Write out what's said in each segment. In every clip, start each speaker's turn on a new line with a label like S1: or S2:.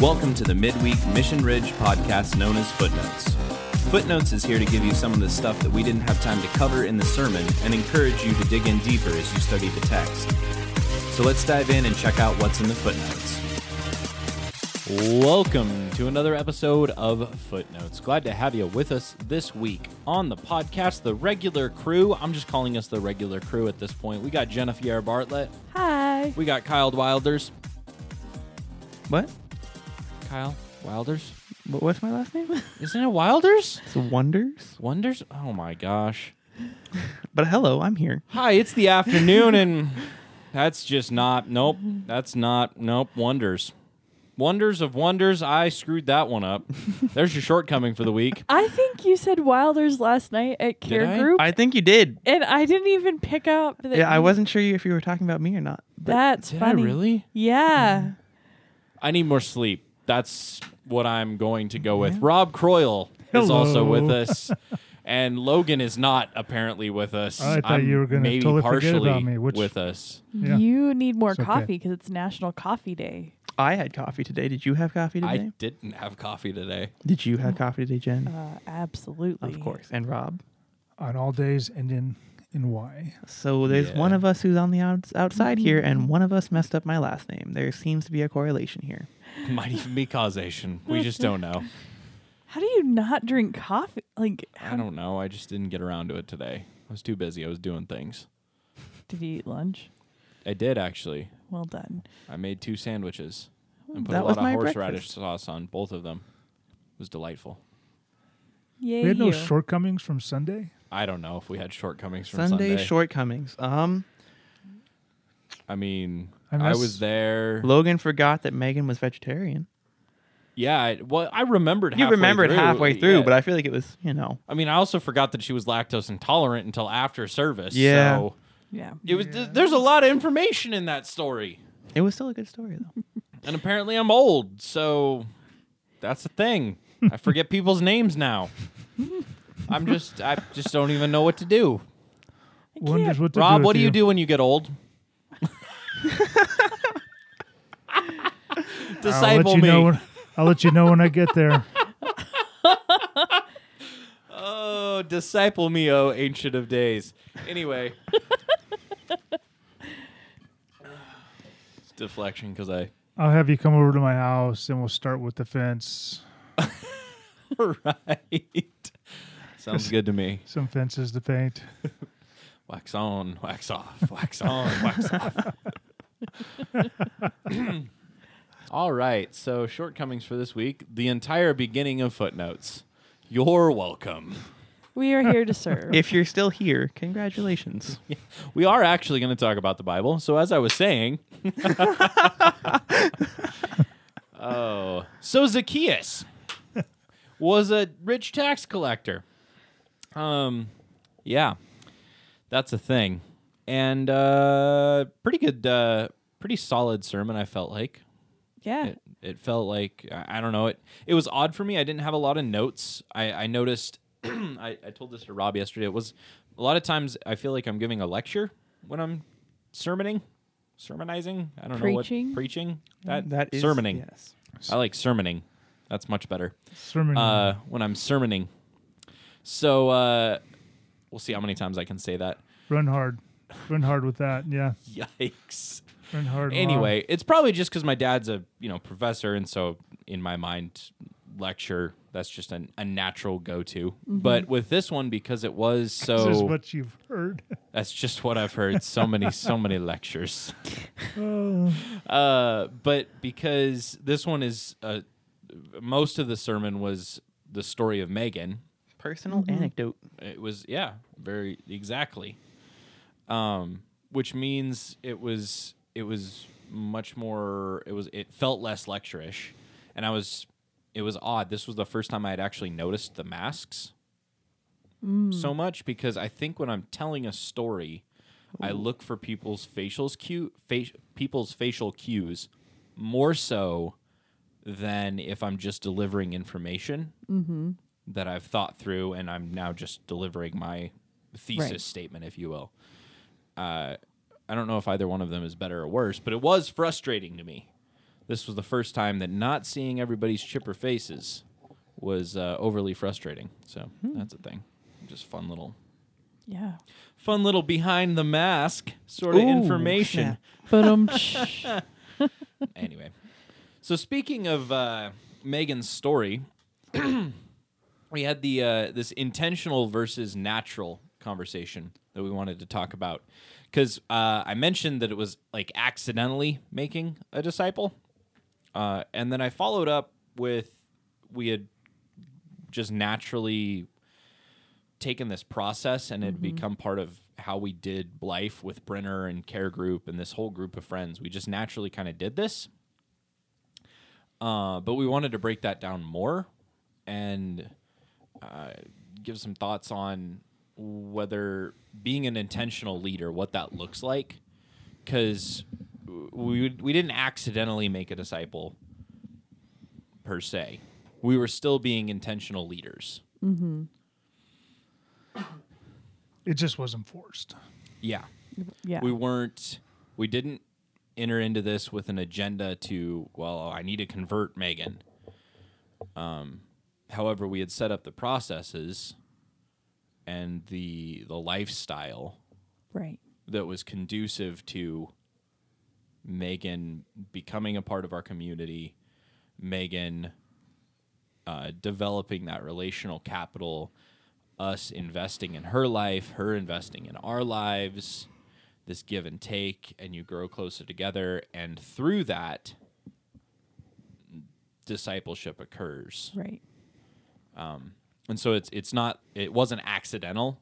S1: Welcome to the Midweek Mission Ridge podcast known as Footnotes. Footnotes is here to give you some of the stuff that we didn't have time to cover in the sermon and encourage you to dig in deeper as you study the text. So let's dive in and check out what's in the footnotes. Welcome to another episode of Footnotes. Glad to have you with us this week on the podcast, the regular crew. I'm just calling us the regular crew at this point. We got Jennifer Bartlett,
S2: Hi.
S1: we got Kyle Wilders.
S3: What?
S1: Kyle Wilders?
S3: What- What's my last name?
S1: Isn't it Wilders?
S3: It's Wonders.
S1: Wonders? Oh my gosh.
S3: But hello, I'm here.
S1: Hi, it's the afternoon, and that's just not. Nope, that's not. Nope. Wonders, wonders of wonders. I screwed that one up. There's your shortcoming for the week.
S2: I think you said Wilders last night at Care
S1: I?
S2: Group,
S3: I think you did.
S2: and I didn't even pick up that.
S3: Yeah, I
S2: you-
S3: wasn't sure if you were talking about me or not. But
S2: That's
S1: Did
S2: funny.
S1: I really?
S2: Yeah. Mm.
S1: I need more sleep. That's what I'm going to go with. Rob Croyle is also with us. And Logan is not apparently with us.
S4: I thought
S1: I'm
S4: you were gonna
S1: maybe
S4: totally forget
S1: partially
S4: about me, which-
S1: with us.
S4: Yeah.
S2: You need more
S4: It's okay.
S2: coffee because it's National Coffee Day.
S3: I had coffee today. Did you have coffee today?
S1: I didn't have coffee today.
S3: Did you have coffee today, Jen?
S2: Uh, absolutely.
S3: of course. And Rob.
S4: on all days and in in Y.
S3: So there's
S1: Yeah.
S3: one of us who's on the outs outside here, and one of us messed up my last name. There seems to be a correlation here.
S1: Might even be causation. We just don't know.
S2: How do you not drink coffee? Like,
S1: I don't know. I just didn't get around to it today. I was too busy. I was doing things.
S2: did you eat lunch?
S1: I did actually.
S2: Well done.
S1: I made two sandwiches and put
S3: That
S1: a
S3: was
S1: lot of
S3: my
S1: horseradish
S3: breakfast.
S1: sauce on both of them. It was delightful.
S2: Yay,
S4: We had no
S2: you.
S4: shortcomings from Sunday.
S1: I don't know if we had shortcomings from
S3: Sunday,
S1: Sunday.
S3: shortcomings. Um,
S1: I mean,
S4: I
S1: I, was there.
S3: Logan forgot that Megan was vegetarian.
S1: Yeah, I, well, I remembered.
S3: You
S1: halfway
S3: remembered
S1: through.
S3: halfway through,
S1: Yeah.
S3: but I feel like it was, you know.
S1: I mean, I also forgot that she was lactose intolerant until after service.
S3: Yeah.
S1: so
S2: Yeah.
S1: it was. th- there's a lot of information in that story,
S3: It was still a good story, though.
S1: and apparently I'm old, so that's the thing. I forget people's names now. I'm just. I just don't even know what to do.
S4: Wonders what to
S1: Rob,
S4: do
S1: what
S4: with
S1: do you do when you get old?
S4: I'll
S1: Disciple
S4: let you
S1: me.
S4: know when, I'll let you know when I get there.
S1: Oh, disciple me, oh ancient of days. Anyway. It's deflection because I.
S4: I'll have you come over to my house and we'll start with the fence.
S1: right. Sounds good to me.
S4: Some fences to paint.
S1: Wax on, wax off, wax on, wax off. All right. So, shortcomings for this week the entire beginning of footnotes. You're welcome.
S2: We are here to serve.
S3: If you're still here, congratulations.
S1: We are actually going to talk about the Bible. So, as I was saying, oh, so Zacchaeus was a rich tax collector. Um, yeah, that's a thing, and uh, pretty good, uh, pretty solid sermon. I felt like
S2: yeah.
S1: it, it felt like I I don't know it. It was odd for me. I didn't have a lot of notes. I, I noticed. I, I told this to Rob yesterday. It was a lot of times I feel like I'm giving a lecture when I'm sermoning, sermonizing. I don't
S2: Preaching?
S1: know what preaching. That
S3: That is
S1: sermoning.
S3: Yes.
S1: I like sermoning. That's much better.
S4: Sermon.
S1: Uh, when I'm sermoning. So uh, we'll see how many times I can say that.
S4: Run hard. Run hard with that. Yeah.
S1: Yikes.
S4: Run hard. Mom.
S1: anyway, it's probably just because my dad's a you know professor, and so in my mind, lecture that's just an, a natural go to. But with this one, because it was
S4: this is
S1: so,
S4: what you've heard.
S1: that's just what I've heard. So many, so many lectures.
S4: Oh.
S1: Uh, but because this one is uh, most of the sermon was the story of Megan.
S3: Personal anecdote.
S1: It was yeah, very exactly. Um, which means it was it was much more. It was it felt less lecturish, and I was it was odd. This was the first time I had actually noticed the masks so much because I think when I'm telling a story, I look for people's facials cue fa- people's facial cues more so than if I'm just delivering information that I've thought through and I'm now just delivering my thesis
S2: Right.
S1: statement, if you will. Uh, I don't know if either one of them is better or worse, but it was frustrating to me this was the first time that not seeing everybody's chipper faces was uh, overly frustrating. So that's a thing. Just fun little,
S2: Yeah.
S1: fun little behind the mask sort of
S3: Ooh,
S1: information.
S2: But um.
S1: anyway, so speaking of uh, Megan's story, we had the uh, this intentional versus natural conversation that we wanted to talk about because uh, I mentioned that it was like accidentally making a disciple, uh, and then I followed up with we had just naturally taken this process and it had become part of how we did life with Brenner and Care Group and this whole group of friends. We just naturally kind of did this. Uh, but we wanted to break that down more and uh, give some thoughts on whether being an intentional leader, what that looks like. Because we, we didn't accidentally make a disciple per se, we were still being intentional leaders.
S4: It just wasn't forced.
S1: Yeah.
S2: Yeah.
S1: we weren't we didn't enter into this with an agenda to well i need to convert megan um, however we had set up the processes and the the lifestyle
S2: right.
S1: that was conducive to megan becoming a part of our community megan uh, developing that relational capital us investing in her life her investing in our lives this give and take and you grow closer together and through that discipleship occurs
S2: Right.
S1: And so it's it's not it wasn't accidental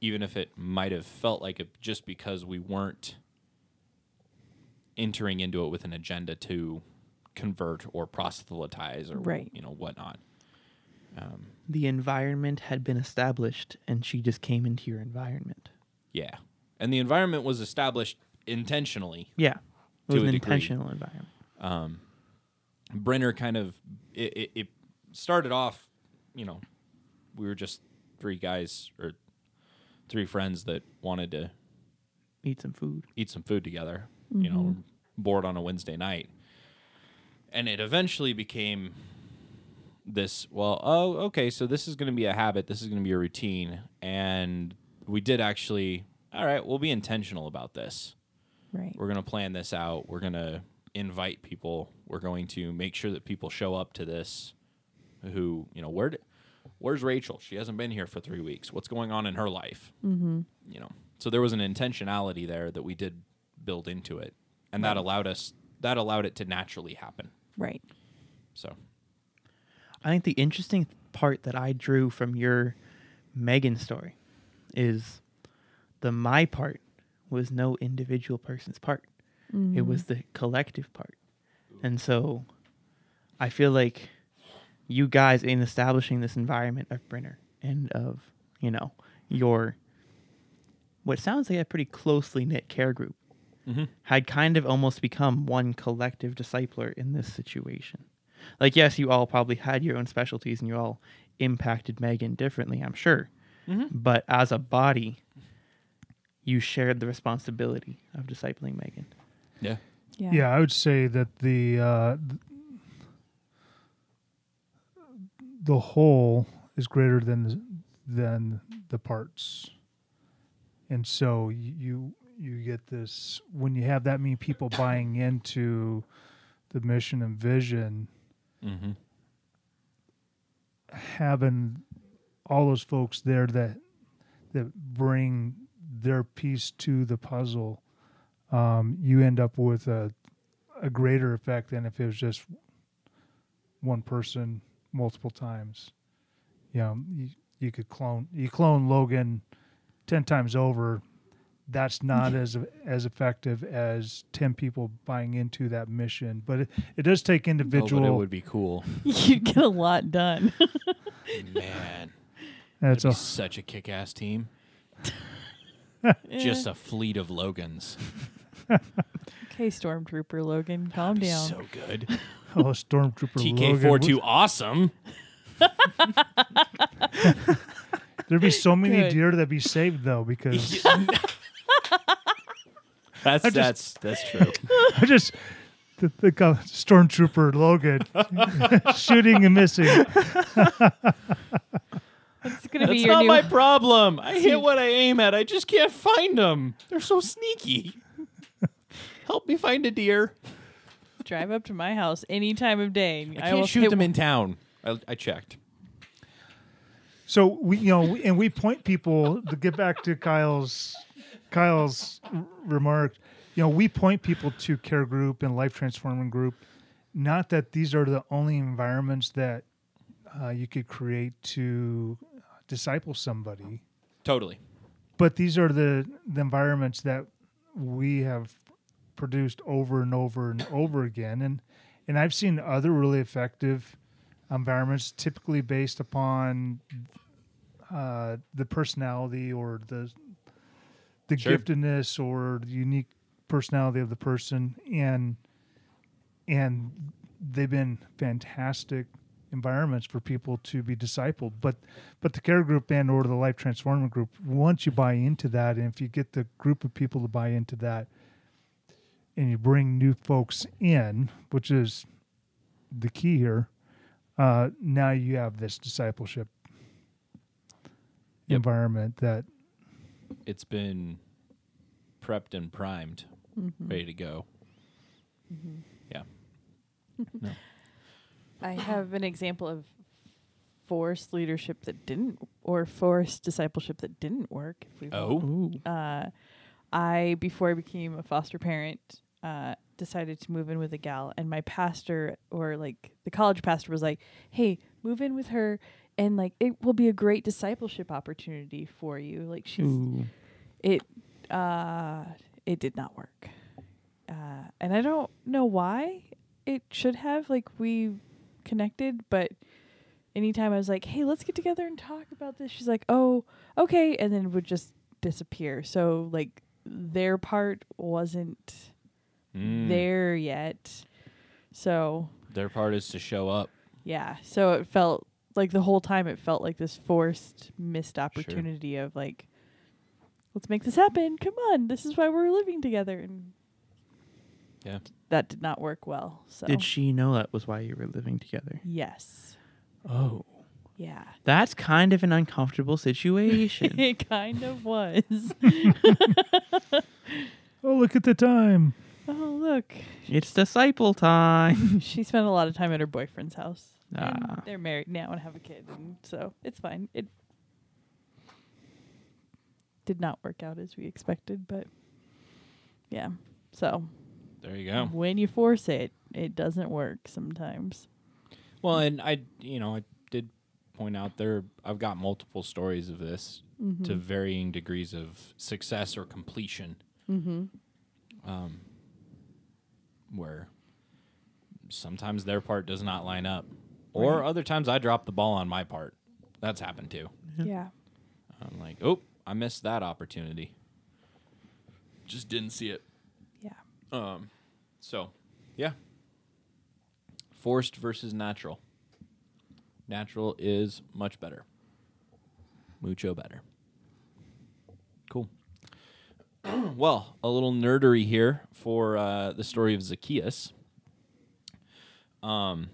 S1: even if it might have felt like it just because we weren't entering into it with an agenda to convert or proselytize or
S2: Right.
S1: you know whatnot um,
S3: The environment had been established, and she just came into your environment.
S1: yeah and the environment was established intentionally
S3: Yeah, it
S1: To
S3: was
S1: a
S3: an
S1: degree.
S3: intentional environment.
S1: Um, Brenner kind of it, it, it started off, you know, we were just three guys or three friends that wanted to
S3: Eat some food.
S1: eat some food together, you know, mm-hmm. bored on a Wednesday night. And it eventually became this, well, oh, okay, so this is going to be a habit, this is going to be a routine, and we did actually, all right, we'll be intentional about this
S2: Right.
S1: we're going to plan this out we're going to invite people we're going to make sure that people show up to this who you know where where's rachel? She hasn't been here for three weeks. What's going on in her life? Mm-hmm. you know? So there was an intentionality there that we did build into it. And that allowed us that allowed it to naturally happen.
S2: Right.
S1: so.
S3: I think the interesting part that I drew from your Megan story is the my part was no individual person's part. It was the collective part. And so I feel like you guys in establishing this environment of Brenner and of, you know, your what sounds like a pretty closely knit care group had kind of almost become one collective discipler in this situation. Like, yes, you all probably had your own specialties and you all impacted Megan differently, I'm sure. But as a body, you shared the responsibility of discipling Megan.
S1: yeah
S2: Yeah.
S4: Yeah, I would say that the uh, th- the whole is greater than the, than the parts, and so you you get this when you have that many people buying into the mission and vision,
S1: mm-hmm.
S4: having all those folks there that that bring their piece to the puzzle, um, you end up with a a greater effect than if it was just one person multiple times. You know, you, you could clone you clone Logan ten times over. That's not as as effective as ten people buying into that mission, but it, it does take individual.
S1: but it would be cool
S2: You'd get a lot done.
S1: man
S4: that's a,
S1: such a kick-ass team just eh. a fleet of logans
S2: okay, Stormtrooper Logan, calm
S1: That'd be
S2: down.
S1: so good
S4: oh, Stormtrooper Logan.
S1: TK42 awesome.
S4: There'd be so many
S2: Good.
S4: deer that'd be saved though, because
S1: That's
S4: just-
S1: that's that's true.
S4: I just the, the co- stormtrooper Logan shooting and missing.
S2: It's gonna be
S1: That's
S2: your
S1: not
S2: new.
S1: my problem. I hit what I aim at. I just can't find them. They're so sneaky. Help me find a deer.
S2: Drive up to my house any time of day.
S1: I can't
S2: almost
S1: shoot them
S2: one-
S1: in town. I, I checked.
S4: So we, you know, we- and we point people to get back to Kyle's Kyle's r- remark. You know, we point people to care group and life transforming group. Not that these are the only environments that uh, you could create to disciple somebody,
S1: Totally.
S4: but these are the, the environments that we have produced over and over and over again. And and I've seen other really effective environments typically based upon uh, the personality or the the
S1: Sure.
S4: giftedness or the unique personality of the person. And and they've been fantastic environments for people to be discipled. But but the care group and or the life transforming group once you buy into that and if you get the group of people to buy into that and you bring new folks in which is the key here uh now you have this discipleship
S1: Yep.
S4: environment that
S1: It's been prepped and primed, ready to go. Yeah.
S2: I have an example of forced leadership that didn't, or forced discipleship that didn't work. If we.
S1: Oh.
S2: uh, I before I became a foster parent, uh, decided to move in with a gal, and my pastor or like the college pastor was like, "Hey, move in with her, and like it will be a great discipleship opportunity for you. Like she's
S3: Ooh.
S2: it, uh, it did not work, uh, and I don't know why it should have. Like we connected, but." Anytime I was like, "Hey, let's get together and talk about this," she's like, "Oh, okay," and then would just disappear. So like their part wasn't
S1: Mm.
S2: there yet. So
S1: Their part is to show up.
S2: yeah, so it felt like the whole time it felt like this forced missed opportunity of like let's make this happen. Come on. This is why we're living together and
S1: Yeah.
S2: that did not work well. So
S3: Did she know that was why you were living together?
S2: Yes.
S3: Oh.
S2: Yeah.
S3: That's kind of an uncomfortable situation.
S2: it kind of was.
S4: oh look at the time
S2: look.
S3: it's disciple time.
S2: She spent a lot of time at her boyfriend's house. And
S3: Ah.
S2: they're married now and have a kid, and so it's fine. It did not work out as we expected, but yeah. So
S1: There you go.
S2: when you force it, it doesn't work sometimes.
S1: Well, and I, you know, I did point out there. I've got multiple stories of this to varying degrees of success or completion.
S2: Mm-hmm.
S1: Um, where sometimes their part does not line up, or other times I drop the ball on my part. That's happened too.
S2: Yeah.
S1: I'm like, oh, I missed that opportunity. Just didn't see it.
S2: Yeah.
S1: Um, so, yeah. Forced versus natural. Natural is much better. Mucho better. Cool. well, a little nerdery here for uh, the story of Zacchaeus. Um,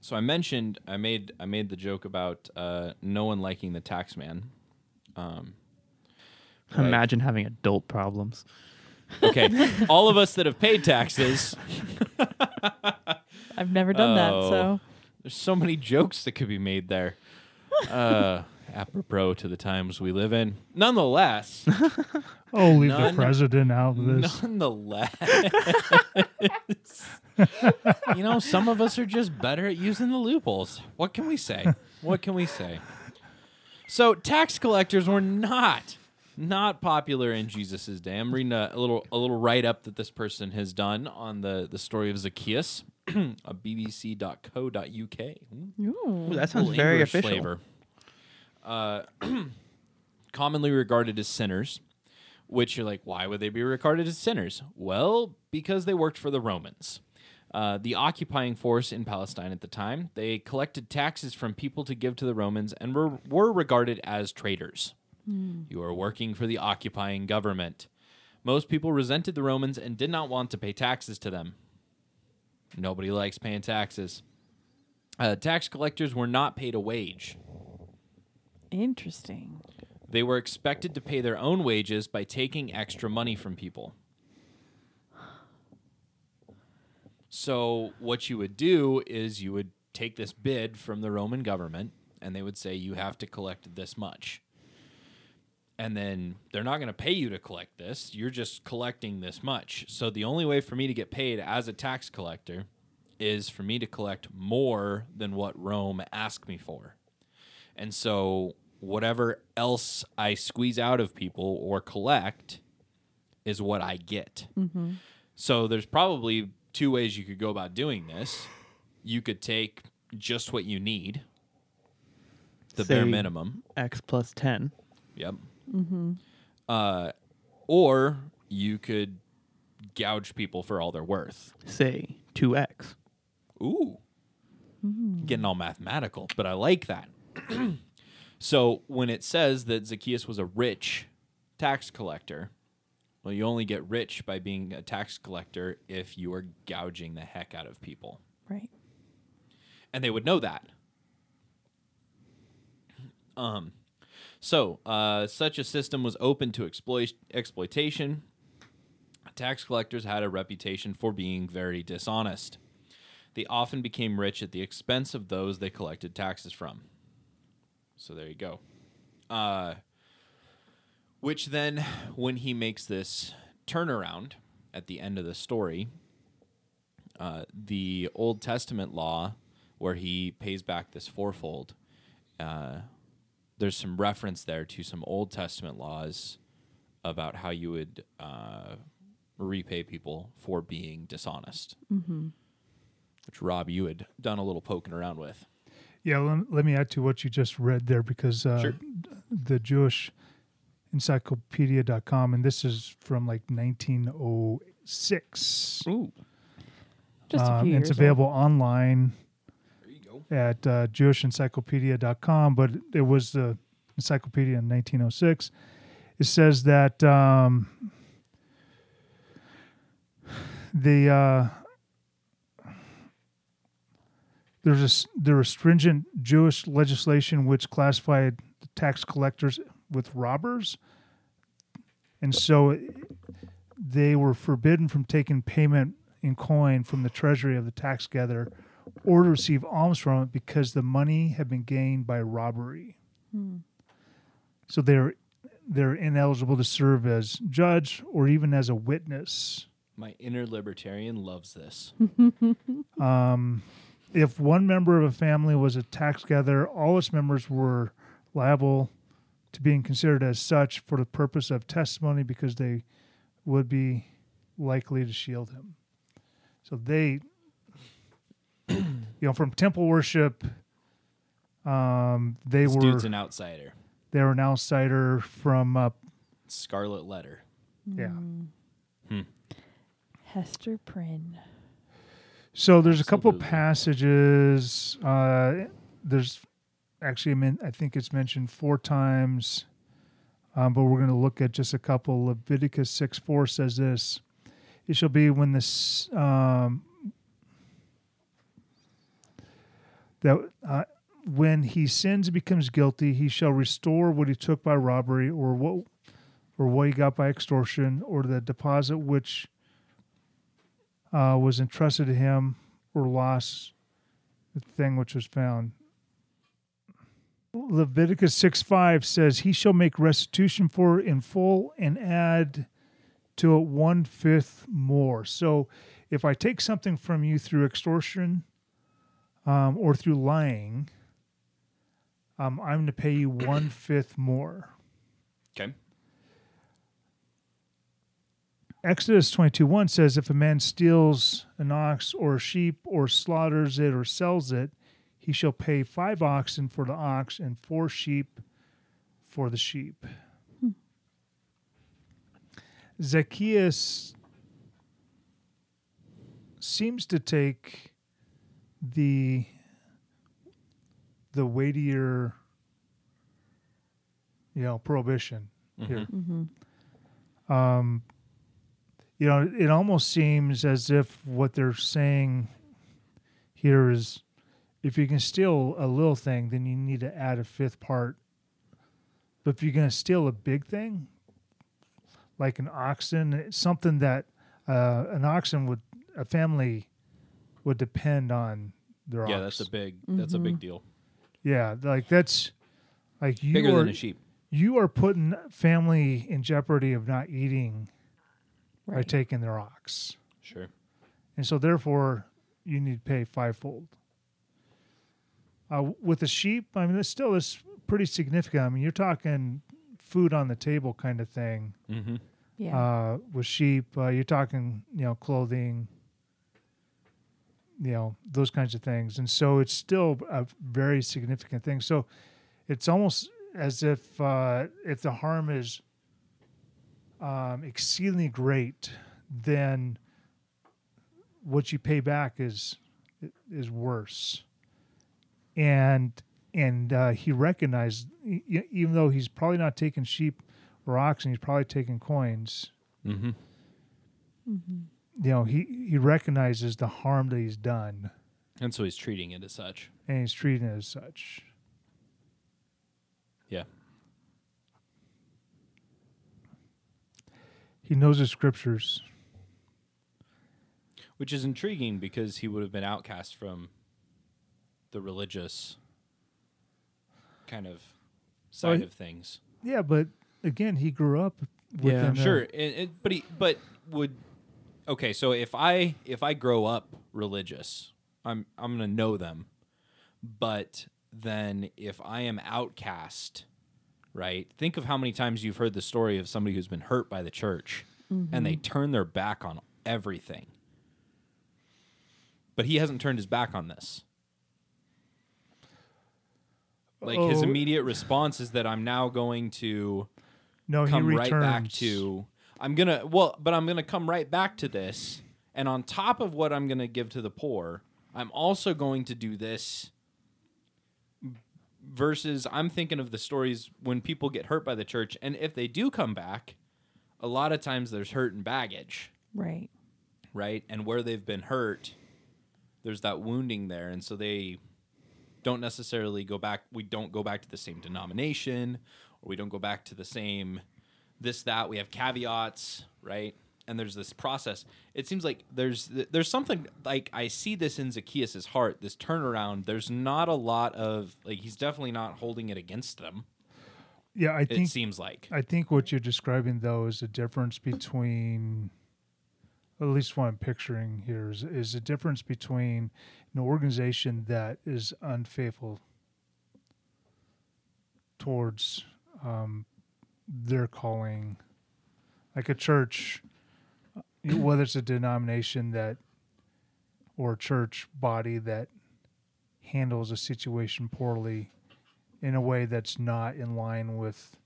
S1: so I mentioned I made I made the joke about uh, no one liking the tax man. Um, right?
S3: Imagine having adult problems.
S1: Okay, all of us that have paid taxes
S2: I've never done that,
S1: Oh.
S2: so
S1: There's so many jokes that could be made there. Uh, apropos to the times we live in. Nonetheless,
S4: oh leave
S1: None-
S4: the president out of this
S1: nonetheless, you know, some of us are just better at using the loopholes. What can we say? What can we say? So, tax collectors were not not popular in Jesus' day. I'm reading a, a little a little write up that this person has done on the the story of Zacchaeus, a bbc.co.uk. Ooh.
S2: Ooh.
S3: Ooh, that sounds
S1: Little
S3: very
S1: English
S3: official.
S1: flavor. Uh, commonly regarded as sinners, which you're like, why would they be regarded as sinners? Well, because they worked for the Romans. Uh, the occupying force in Palestine at the time, they collected taxes from people to give to the Romans and were, were regarded as traitors. You are working for the occupying government. Most people resented the Romans and did not want to pay taxes to them. Nobody likes paying taxes. Uh, tax collectors were not paid a wage.
S2: Interesting.
S1: They were expected to pay their own wages by taking extra money from people. So, what you would do is you would take this bid from the Roman government and they would say, you have to collect this much. And then they're not going to pay you to collect this. You're just collecting this much. So, the only way for me to get paid as a tax collector is for me to collect more than what Rome asked me for. And so whatever else I squeeze out of people or collect is what I get. Mm-hmm. So there's probably two ways you could go about doing this. You could take just what you need, the bare minimum.
S3: X plus 10.
S1: Yep. Mm-hmm. Uh, or you could gouge people for all they're worth.
S3: Say 2X.
S1: Ooh. Mm-hmm. Getting all mathematical, but I like that. so when it says that Zacchaeus was a rich tax collector, well, you only get rich by being a tax collector if you are gouging the heck out of people.
S2: Right.
S1: And they would know that. Um, so, uh, such a system was open to exploit- exploitation. Tax collectors had a reputation for being very dishonest. They often became rich at the expense of those they collected taxes from. So there you go. Uh, which then, when he makes this turnaround at the end of the story, uh, the Old Testament law, where he pays back this fourfold, uh, there's some reference there to some Old Testament laws about how you would uh, repay people for being dishonest. Mm-hmm. Which Rob, you had done a little poking around with.
S4: Yeah, let, let me add to what you just read there because uh,
S1: Sure.
S4: the Jewish encyclopedia.com, and this is from like 1906.
S1: Ooh,
S2: Just a
S4: Um,
S2: few
S4: and it's
S2: years
S4: available online
S1: there you go.
S4: at uh, jewishencyclopedia.com, but it was the encyclopedia in 1906. It says that um, the uh, there's a s- there was stringent Jewish legislation which classified the tax collectors with robbers, and so they were forbidden from taking payment in coin from the treasury of the tax gatherer or to receive alms from it because the money had been gained by robbery. So they're they're ineligible to serve as judge or even as a witness.
S1: My inner libertarian loves this.
S4: Um, if one member of a family was a tax gatherer, all its members were liable to being considered as such for the purpose of testimony because they would be likely to shield him. So they, you know, from temple worship, um, they
S1: This
S4: were
S1: dude's an outsider.
S4: they were an outsider from uh,
S1: Scarlet letter.
S4: yeah.
S2: Hester Prynne.
S4: So there's a couple
S1: Absolutely.
S4: passages. Uh, there's actually, I, mean, I think it's mentioned four times, um, but we're going to look at just a couple. Leviticus six four says this: "It shall be when this um, that uh, when he sins and becomes guilty, he shall restore what he took by robbery, or what, or what he got by extortion, or the deposit which." Uh, was entrusted to him or lost the thing which was found. Leviticus 6 5 says, He shall make restitution for it in full and add to it one fifth more. So if I take something from you through extortion um, or through lying, um, I'm going to pay you one fifth more.
S1: Okay.
S4: Exodus 22 1 says, If a man steals an ox or a sheep or slaughters it or sells it, he shall pay five oxen for the ox and four sheep for the sheep. Hmm. Zacchaeus seems to take the the weightier you know prohibition here. Mm-hmm. Mm-hmm. Mm-hmm. Um you know, it almost seems as if what they're saying here is if you can steal a little thing, then you need to add a fifth part. But if you're going to steal a big thing, like an oxen, something that uh, an oxen would a family would depend on their
S1: Yeah,
S4: ox.
S1: that's a big that's a big deal.
S4: yeah, like that's like you
S1: Bigger
S4: are
S1: than a sheep.
S4: you are putting family in jeopardy of not eating by
S2: Right.
S4: taking their ox.
S1: Sure.
S4: and so therefore you need to pay fivefold. Uh, with the sheep, I mean, it's still is pretty significant. I mean, you're talking food on the table kind of thing.
S1: Mm-hmm.
S2: yeah.
S4: Uh, with sheep, uh, you're talking, you know, clothing, you know, those kinds of things, and so it's still a very significant thing. So it's almost as if uh, if the harm is um, exceedingly great, then what you pay back is is worse. And and uh, he recognized, even though he's probably not taking sheep or oxen, he's probably taking coins.
S1: Mm-hmm.
S4: You know, he he recognizes the harm that he's done,
S1: And so he's treating it as such.
S4: and he's treating it as such.
S1: Yeah.
S4: He knows the scriptures.
S1: Which is intriguing because he would have been outcast from the religious kind of side
S4: Well,
S1: of things.
S4: Yeah, but again, he grew up.
S3: Yeah.
S4: within a-
S1: Sure, it, it, but he, but would okay. So if I if I grow up religious, I'm I'm gonna know them. But then if I am outcast, right? Think of how many times you've heard the story of somebody who's been hurt by the church, and they mm-hmm. turn their back on everything. But he hasn't turned his back on this. Like his
S4: Oh.
S1: immediate response is that I'm now going to
S4: No,
S1: come right back to I'm gonna well, but I'm gonna come right back to this, and on top of what I'm gonna give to the poor, I'm also going to do this. Versus, I'm thinking of the stories when people get hurt by the church, and if they do come back, a lot of times there's hurt and baggage,
S2: right.
S1: right? And where they've been hurt, there's that wounding there, and so they don't necessarily go back. We don't go back to the same denomination, or we don't go back to the same this that. We have caveats, right? And there's this process. It seems like there's there's something like I see this in Zacchaeus' heart, this turnaround. There's not a lot of like he's definitely not holding it against them.
S4: Yeah, I think It
S1: seems like
S4: I think what you're describing though is the difference between at least what I'm picturing here is, is a difference between an organization that is unfaithful towards um, their calling, like a church, whether it's a denomination that or a church body that handles a situation poorly in a way that's not in line with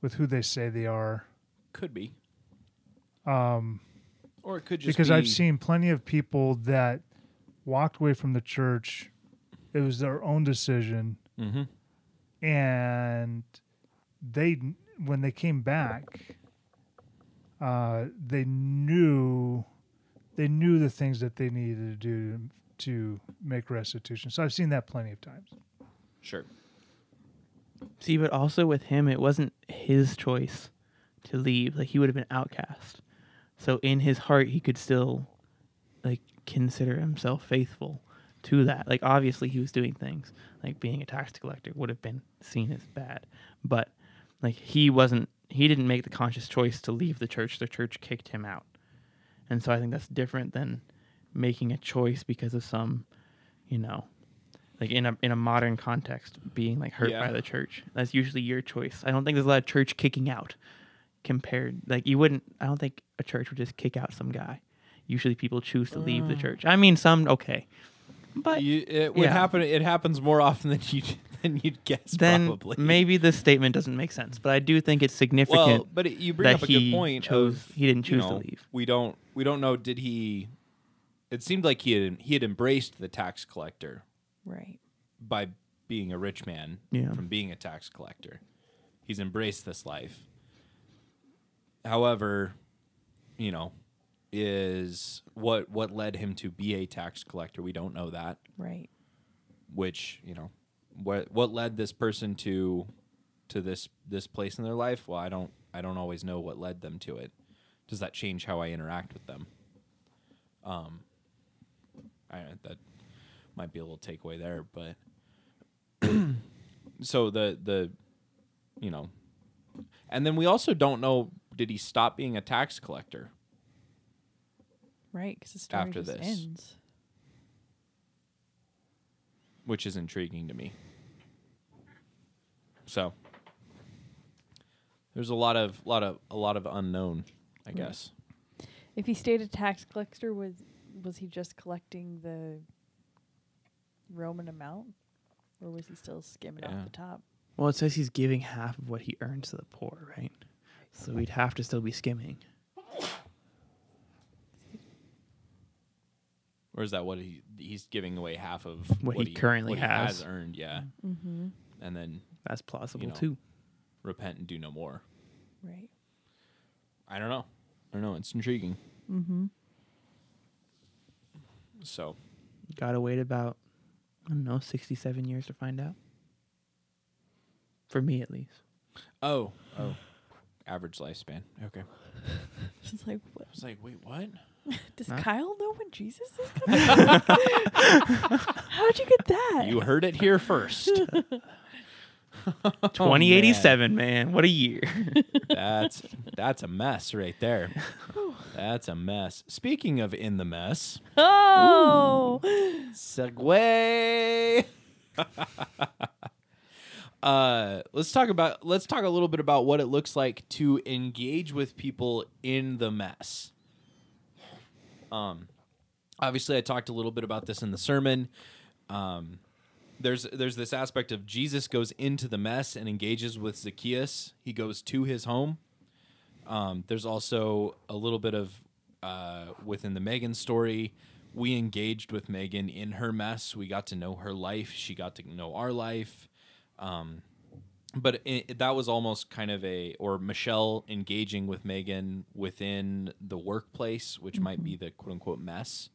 S4: with who they say they are.
S1: could be,
S4: Um,
S1: or it could just
S4: because
S1: be,
S4: I've seen plenty of people that walked away from the church. It was their own decision,
S1: Mhm.
S4: and they when they came back, uh, they knew they knew the things that they needed to do to make restitution. So I've seen that plenty of times.
S1: sure.
S3: See, but also with him, it wasn't his choice to leave. Like he would have been outcast. So in his heart, he could still like consider himself faithful to that. Like obviously, he was doing things like being a tax collector would have been seen as bad, but like he wasn't. He didn't make the conscious choice to leave the church. The church kicked him out, and so I think that's different than making a choice because of some, you know, like in a in a modern context, being like hurt
S1: Yeah.
S3: by the church. That's usually your choice. I don't think there's a lot of church kicking out compared. Like you wouldn't. I don't think a church would just kick out some guy. Usually people choose to leave the mm. church. I mean, some okay, but
S1: You, it would
S3: yeah.
S1: happen. It happens more often than you than you'd guess.
S3: then
S1: probably
S3: maybe this statement doesn't make sense. But I do think it's significant.
S1: Well, but it, you bring
S3: that
S1: up a good point.
S3: chose-
S1: of,
S3: he didn't
S1: you
S3: choose to leave.
S1: We don't. We don't know. Did he? It seemed like he had he had embraced the tax collector
S2: Right.
S1: by being a rich man
S3: Yeah.
S1: from being a tax collector. He's embraced this life. However, you know, is what what led him to be a tax collector. We don't know that.
S2: Right.
S1: Which you know, what what led this person to to this this place in their life? Well, I don't I don't always know what led them to it. Does that change how I interact with them? Um, I that might be a little takeaway there, but so the the you know, and then we also don't know did he stop being a tax collector?
S2: Right, because the story
S1: After
S2: just
S1: this.
S2: ends.
S1: which is intriguing to me. So there's a lot of lot of a lot of unknown, I
S2: Right.
S1: guess.
S2: If he stayed a tax collector, was was he just collecting the Roman amount, or was he still skimming
S1: Yeah.
S2: off the top?
S3: Well, it says he's giving half of what he earns to the poor, right? So we'd have to still be skimming.
S1: Or is that what he he's giving away half of
S3: What he currently
S1: what
S3: has.
S1: He has earned, yeah,
S2: Mm-hmm.
S1: and then
S3: That's plausible
S1: know.
S3: too.
S1: repent and do no more.
S2: Right.
S1: I don't know. I don't know. It's intriguing.
S2: Mm-hmm.
S1: So
S3: Gotta wait about I don't know, sixty-seven years to find out. For me, at least.
S1: oh oh, average lifespan. Okay,
S2: Just like, what?
S1: I was like, wait, what?
S2: Does
S3: Huh?
S2: Kyle know when Jesus is coming? How'd you get that?
S1: You heard it here first.
S3: Twenty eighty-seven, man. What a year!
S1: That's that's a mess right there. That's a mess. Speaking of in the mess,
S2: oh,
S1: segue. uh, let's talk about let's talk a little bit about what it looks like to engage with people in the mess. Um, obviously, I talked a little bit about this in the sermon. Um, there's there's this aspect of Jesus goes into the mess and engages with Zacchaeus. He goes to his home. Um, there's also a little bit of uh, within the Megan story. We engaged with Megan in her mess. We got to know her life. She got to know our life. Um, but it, that was almost kind of a or Michelle engaging with Megan within the workplace, which might be the quote unquote mess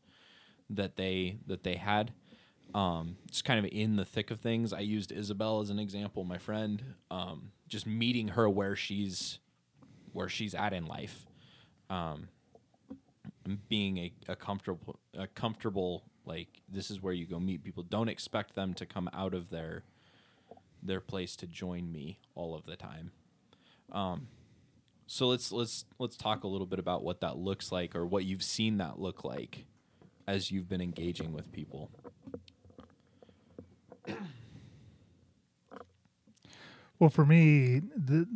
S1: that they that they had. Um, just kind of in the thick of things. I used Isabel as an example, my friend. Um, just meeting her where she's where she's at in life. Um, being a, a comfortable a comfortable like this is where you go meet people. Don't expect them to come out of their their place to join me all of the time. Um, so let's let's let's talk a little bit about what that looks like or what you've seen that look like as you've been engaging with people.
S4: Well, for me, the,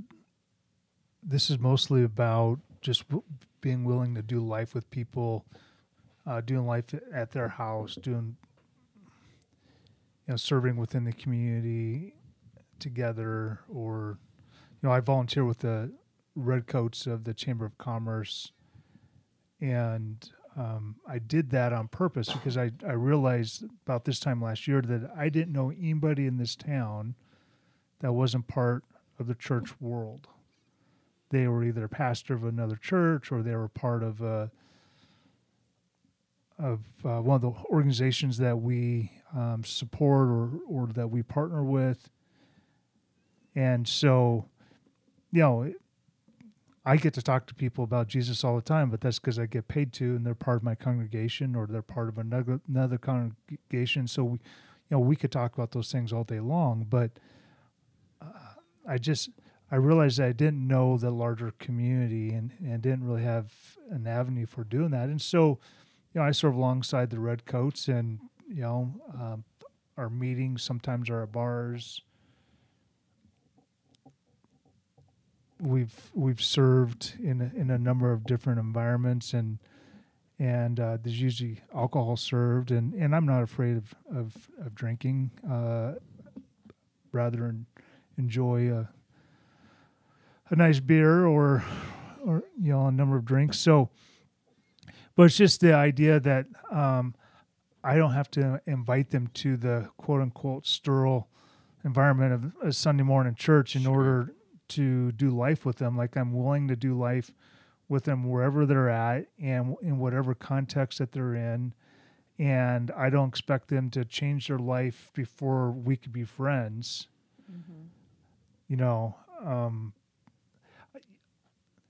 S4: this is mostly about just w- being willing to do life with people, uh, doing life at their house, doing, you know, serving within the community together, or, you know, I volunteer with the Redcoats of the Chamber of Commerce, and um, I did that on purpose because I, I realized about this time last year that I didn't know anybody in this town that wasn't part of the church world. They were either a pastor of another church or they were part of uh, of uh, one of the organizations that we um, support or or that we partner with. And so, you know, I get to talk to people about Jesus all the time, but that's because I get paid to, and they're part of my congregation or they're part of another another congregation. So we, you know, we could talk about those things all day long, but I just I realized I didn't know the larger community and and didn't really have an avenue for doing that. And so, you know, I serve alongside the Redcoats, and you know, um, our meetings sometimes are at bars. We've we've served in a, in a number of different environments, and and uh, there's usually alcohol served, and, and I'm not afraid of of, of drinking. Uh, rather en- enjoy a a nice beer or or you know a number of drinks. So, but it's just the idea that um, I don't have to invite them to the quote unquote sterile environment of a Sunday morning church in
S1: Sure.
S4: order to do life with them. Like I'm willing to do life with them wherever they're at and in whatever context that they're in. And I don't expect them to change their life before we could be friends. You know, um,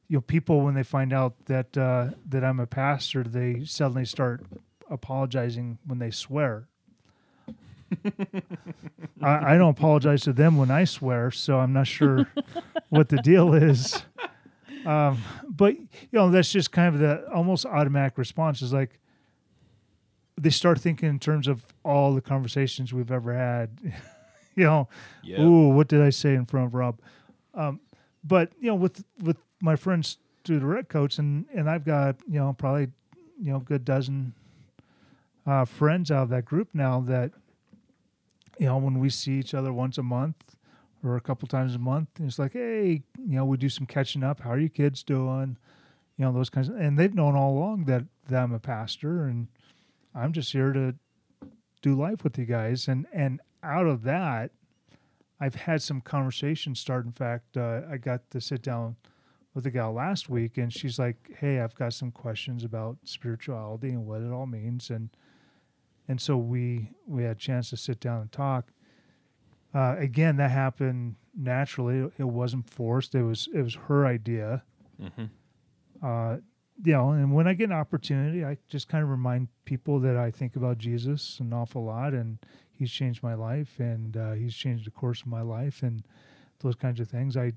S4: you know, people when they find out that uh, that I'm a pastor, they suddenly start apologizing when they swear. I, I don't apologize to them when I swear, so I'm not sure what the deal is. Um, but you know, that's just kind of the almost automatic response is like they start thinking in terms of all the conversations we've ever had. you know,
S1: Yep.
S4: ooh, what did I say in front of Rob? Um, but you know, with with my friends through the red coats, and and I've got you know probably you know a good dozen uh, friends out of that group now that you know when we see each other once a month or a couple times a month, it's like, hey, you know, we do some catching up. How are you kids doing? You know, those kinds of, and they've known all along that, that I'm a pastor and I'm just here to do life with you guys. And, and out of that, I've had some conversations start. In fact, uh, I got to sit down with a gal last week and she's like, Hey, I've got some questions about spirituality and what it all means. And, and so we, we had a chance to sit down and talk uh, again, that happened naturally. It wasn't forced. It was it was her idea.
S1: Mhm.
S4: Uh, you know, and when I get an opportunity, I just kind of remind people that I think about Jesus an awful lot, and He's changed my life, and uh, He's changed the course of my life, and those kinds of things. I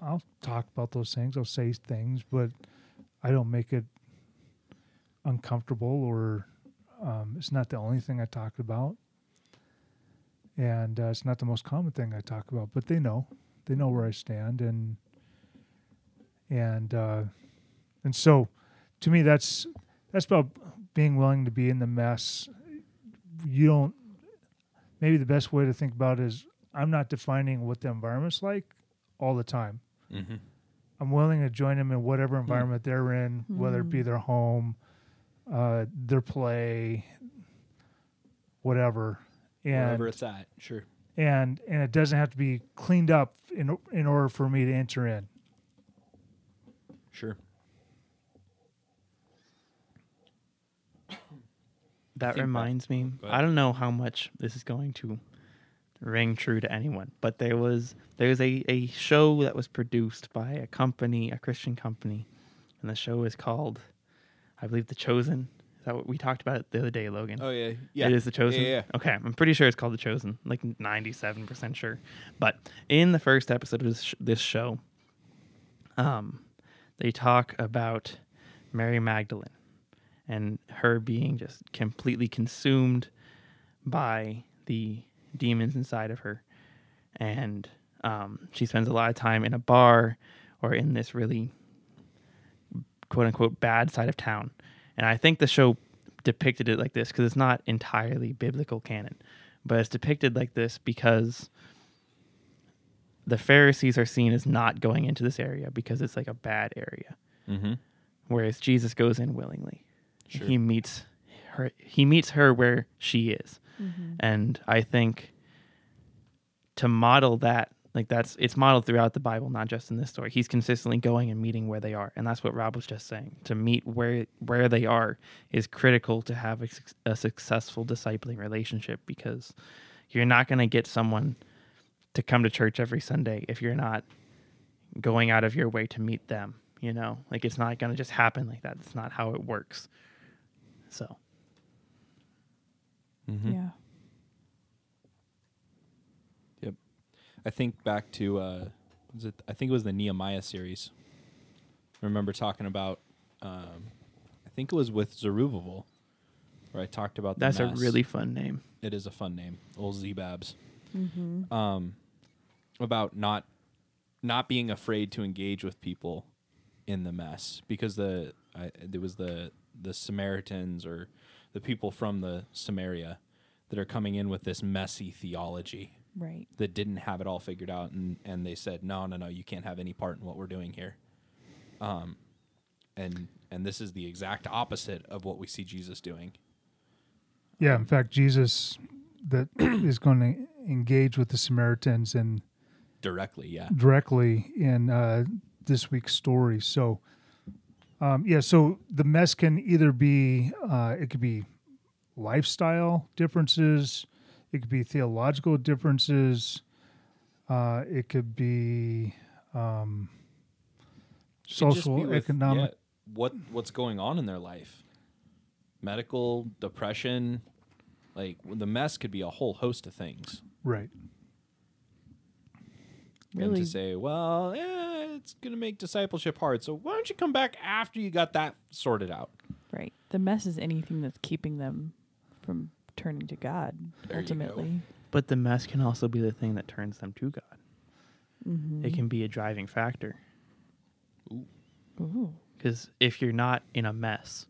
S4: I'll talk about those things. I'll say things, but I don't make it uncomfortable or um, it's not the only thing I talk about and uh, it's not the most common thing I talk about, but they know, they know where I stand, and and uh, and so, to me, that's that's about being willing to be in the mess. You don't. Maybe the best way to think about it is I'm not defining what the environment's like all the time.
S1: Mhm.
S4: I'm willing to join them in whatever environment they're in, whether it be their home, uh, their play, whatever. And
S1: Wherever it's at, sure.
S4: and and it doesn't have to be cleaned up in in order for me to enter in.
S1: Sure.
S3: That
S1: think that-
S3: reminds me. I don't know how much this is going to ring true to anyone, but there was there was a, a show that was produced by a company, a Christian company, and the show is called, I believe, The Chosen. Is that what we talked about it the other day, Logan?
S1: Oh yeah, yeah.
S3: It is The Chosen.
S1: Yeah, yeah.
S3: Okay, I'm pretty sure it's called The Chosen, like 97% sure. But in the first episode of this, sh- this show, um, they talk about Mary Magdalene and her being just completely consumed by the demons inside of her. And um, she spends a lot of time in a bar or in this really quote unquote bad side of town. And I think the show depicted it like this because it's not entirely biblical canon, but it's depicted like this because the Pharisees are seen as not going into this area because it's like a bad area,
S1: Mm-hmm.
S3: whereas Jesus goes in willingly.
S1: Sure.
S3: He meets her. He meets her where she is, and I think to model that like that's it's modeled throughout the bible not just in this story. He's consistently going and meeting where they are. And that's what rob was just saying. To meet where where they are is critical to have a, a successful discipling relationship because you're not going to get someone to come to church every sunday if you're not going out of your way to meet them you know? Like it's not going to just happen like that. It's not how it works. So.
S1: Mm-hmm.
S2: Yeah.
S1: I think back to uh, was it? I think it was the Nehemiah series. I remember talking about. Um, I think it was with Zerubbabel, where I talked about. The
S3: that's a
S1: mess.
S3: really fun name
S1: It is a fun name, old Zebabs.
S2: Mm-hmm.
S1: Um, about not not being afraid to engage with people in the mess because the I, there was the the Samaritans or the people from the Samaria that are coming in with this messy theology
S2: Right.
S1: that didn't have it all figured out and and they said no no no you can't have any part in what we're doing here um and and this is the exact opposite of what we see Jesus doing
S4: Yeah, in fact, Jesus that is going to engage with the Samaritans and
S1: directly yeah
S4: directly in uh, this week's story. So, Um, yeah, so the mess can either be uh, it could be lifestyle differences, it could be theological differences, uh, it could be um,
S1: It
S4: social,
S1: be with,
S4: economic.
S1: yeah, what what's going on in their life, medical, depression, like the mess could be a whole host of things.
S4: Right.
S1: And to say, well, yeah, it's gonna make discipleship hard. So why don't you come back after you got that sorted out?
S2: right. The mess is anything that's keeping them from turning to God.
S1: There you go.
S2: ultimately,
S3: But the mess can also be the thing that turns them to God.
S2: mm-hmm.
S3: It can be a driving factor.
S2: Ooh.
S3: Because if you're not in a mess,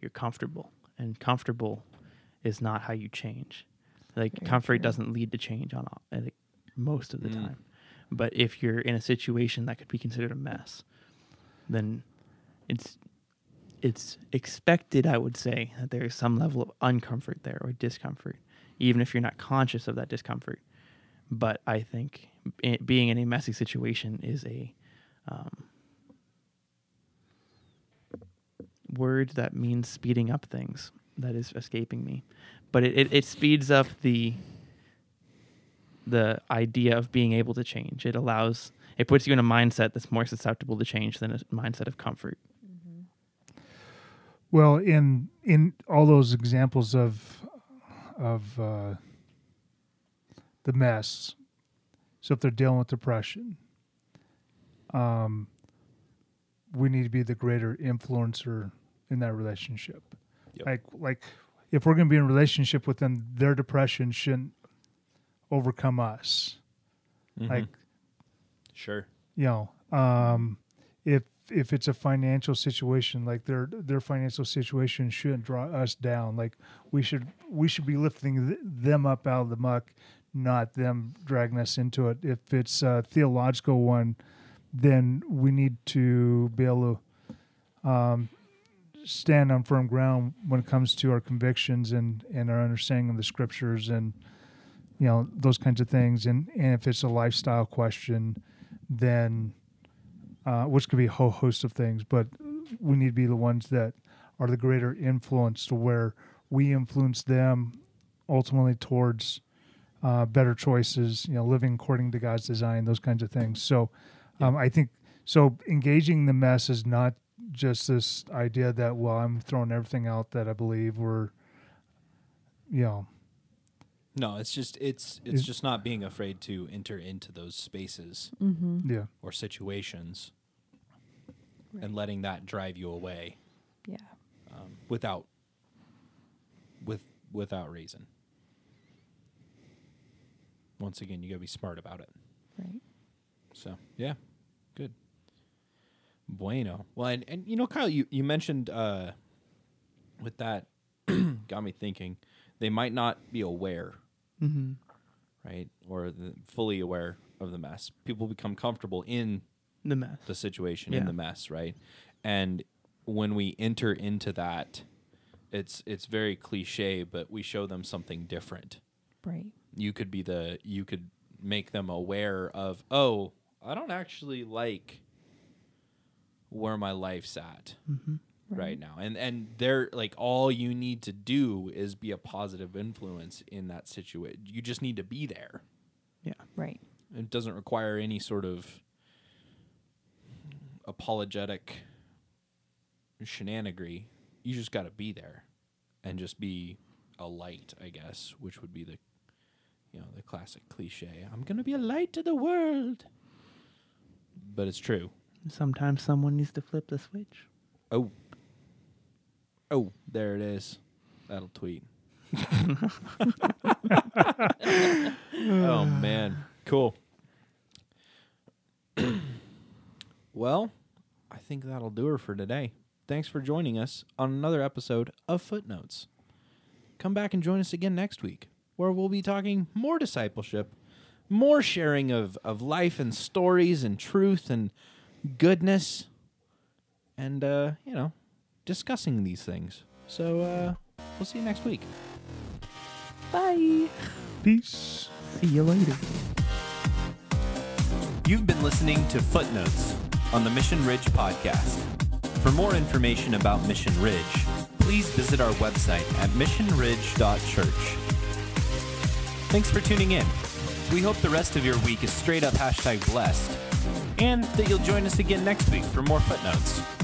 S3: you're comfortable, and comfortable is not how you change. Like
S2: Very
S3: comfort
S2: true.
S3: doesn't lead to change on all- I most of the
S1: Mm.
S3: time. But if you're in a situation that could be considered a mess, then it's it's expected, I would say, that there is some level of uncomfort there or discomfort, even if you're not conscious of that discomfort. But I think i being in a messy situation is a um, word that means speeding up things that is escaping me. But it, it, it speeds up the the idea of being able to change. It allows it puts you in a mindset that's more susceptible to change than a mindset of comfort
S4: Well, in in all those examples of of uh, the mess, so if they're dealing with depression, um, we need to be the greater influencer in that relationship.
S1: Yep.
S4: Like like if we're going to be in a relationship with them, their depression shouldn't overcome us. Like
S1: sure,
S4: you know um if if it's a financial situation like their their financial situation shouldn't draw us down. Like we should we should be lifting th- them up out of the muck not them dragging us into it. If it's a theological one then we need to be able to um stand on firm ground when it comes to our convictions and and our understanding of the scriptures and you know those kinds of things. And and if it's a lifestyle question then uh, which could be a whole host of things but we need to be the ones that are the greater influence to where we influence them ultimately towards uh, better choices you know living according to god's design those kinds of things. So um, i think so engaging the mess is not just this idea that well i'm throwing everything out that i believe or you know
S1: no, it's just it's it's
S4: Is-
S1: just not being afraid to enter into those spaces
S2: Mm-hmm.
S4: yeah
S1: or situations and letting that drive you away
S2: Yeah.
S1: um, without with without reason. Once again, you got to be smart about it.
S2: Right.
S1: So yeah, good. Bueno. Well, and, and you know, Kyle, you you mentioned uh, with that got me thinking. They might not be aware,
S3: mm-hmm.
S1: right, or the, fully aware of the mess. People become comfortable in
S3: the mess
S1: the situation in the mess, right? And when we enter into that, it's it's very cliche, but we show them something different.
S2: Right.
S1: You could be the you could make them aware of, oh, I don't actually like where my life's at
S3: mm-hmm.
S1: Right, now. And and they're like all you need to do is be a positive influence in that situation. You just need to be there.
S3: yeah
S2: Right.
S1: It doesn't require any sort of apologetic shenanigans. You just got to be there and just be a light, I guess, which would be the you know, the classic cliche. I'm going to be a light to the world. But it's true.
S3: sometimes someone needs to flip the switch
S1: Oh. Oh, there it is. That'll tweet. oh man. Cool. well, I think that'll do her for today. Thanks for joining us on another episode of Footnotes. Come back and join us again next week, where we'll be talking more discipleship, more sharing of, of life and stories and truth and goodness, and, uh, you know, discussing these things. So, uh, we'll see you next week.
S2: Bye.
S4: peace
S3: see you later
S1: You've been listening to Footnotes on the Mission Ridge Podcast. For more information about Mission Ridge, please visit our website at missionridge.church. Thanks for tuning in. We hope the rest of your week is straight up hashtag blessed, and that you'll join us again next week for more footnotes.